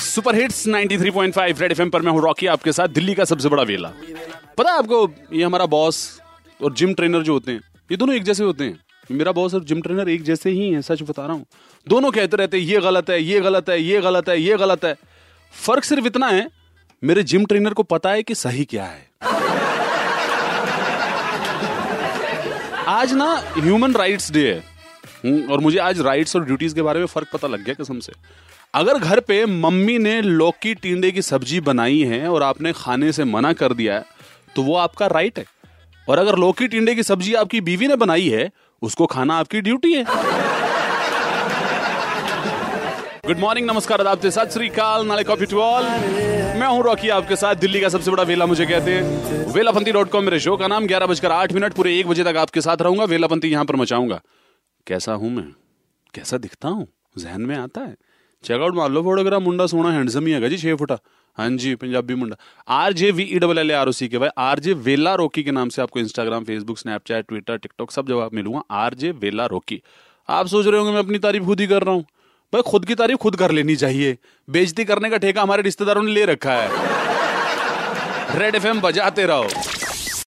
Super hits 93.5 red FM पर मैं हूँ रॉकी, आपके साथ दिल्ली का सबसे बड़ा वेला। पता है आपको, ये हमारा बॉस और जिम ट्रेनर जो होते हैं, ये दोनों एक जैसे होते हैं। मेरा बॉस और जिम ट्रेनर एक जैसे ही हैं, सच बता रहा हूँ। दोनों कहते रहते हैं, ये गलत है, ये गलत है, ये गलत है, ये गलत है। फ़र्क सिर्फ़ इतना है, मेरे जिम ट्रेनर को पता है कि सही क्या है। आज ना, ह्यूमन राइट्स डे है। और मुझे आज राइट्स और ड्यूटीज़ के बारे में फ़र्क पता लग गया कसम से। अगर घर पे मम्मी ने लौकी टिंडे की सब्ज़ी बनाई है और आपने खाने से मना कर दिया है तो वो आपका राइट है। और अगर लौकी टिंडे की सब्ज़ी आपकी बीवी ने बनाई है, उसको खाना आपकी ड्यूटी है। गुड मॉर्निंग नमस्कार, आदाब सत श्रीकाल नाले कॉफ़ी टू ऑल मैं हूँ रॉकी, आपके साथ दिल्ली का सबसे बड़ा वेला, मुझे कहते हैं। वेलापंती डॉट कॉम मेरे शो का नाम, ग्यारह बजकर आठ मिनट, पूरे एक बजे तक आपके साथ रहूँगा वेलापंती यहाँ पर मचाऊँगा। कैसा हूँ मैं? कैसा दिखता हूँ? जहन में आता है। चेकआउट मार लो फोटोग्राफ मुंडा सोना हैंडसम ही है जी छह फुटा। हाँ जी, पंजाबी मुंडा। R J V E double L R O C K भाई आर जे वेला रोकी के नाम से आपको Instagram Facebook Snapchat Twitter TikTok सब जवाब मिलूँगा। आर जे वेला रोकी आप सोच रहे होंगे, मैं अपनी तारीफ़ खुद ही कर रहा हूँ। भाई, खुद की तारीफ़ खुद कर लेनी चाहिए। बेजती करने का ठेका हमारे रिश्तेदारों ने ले रखा है। रेड एफएम बजाते रहो।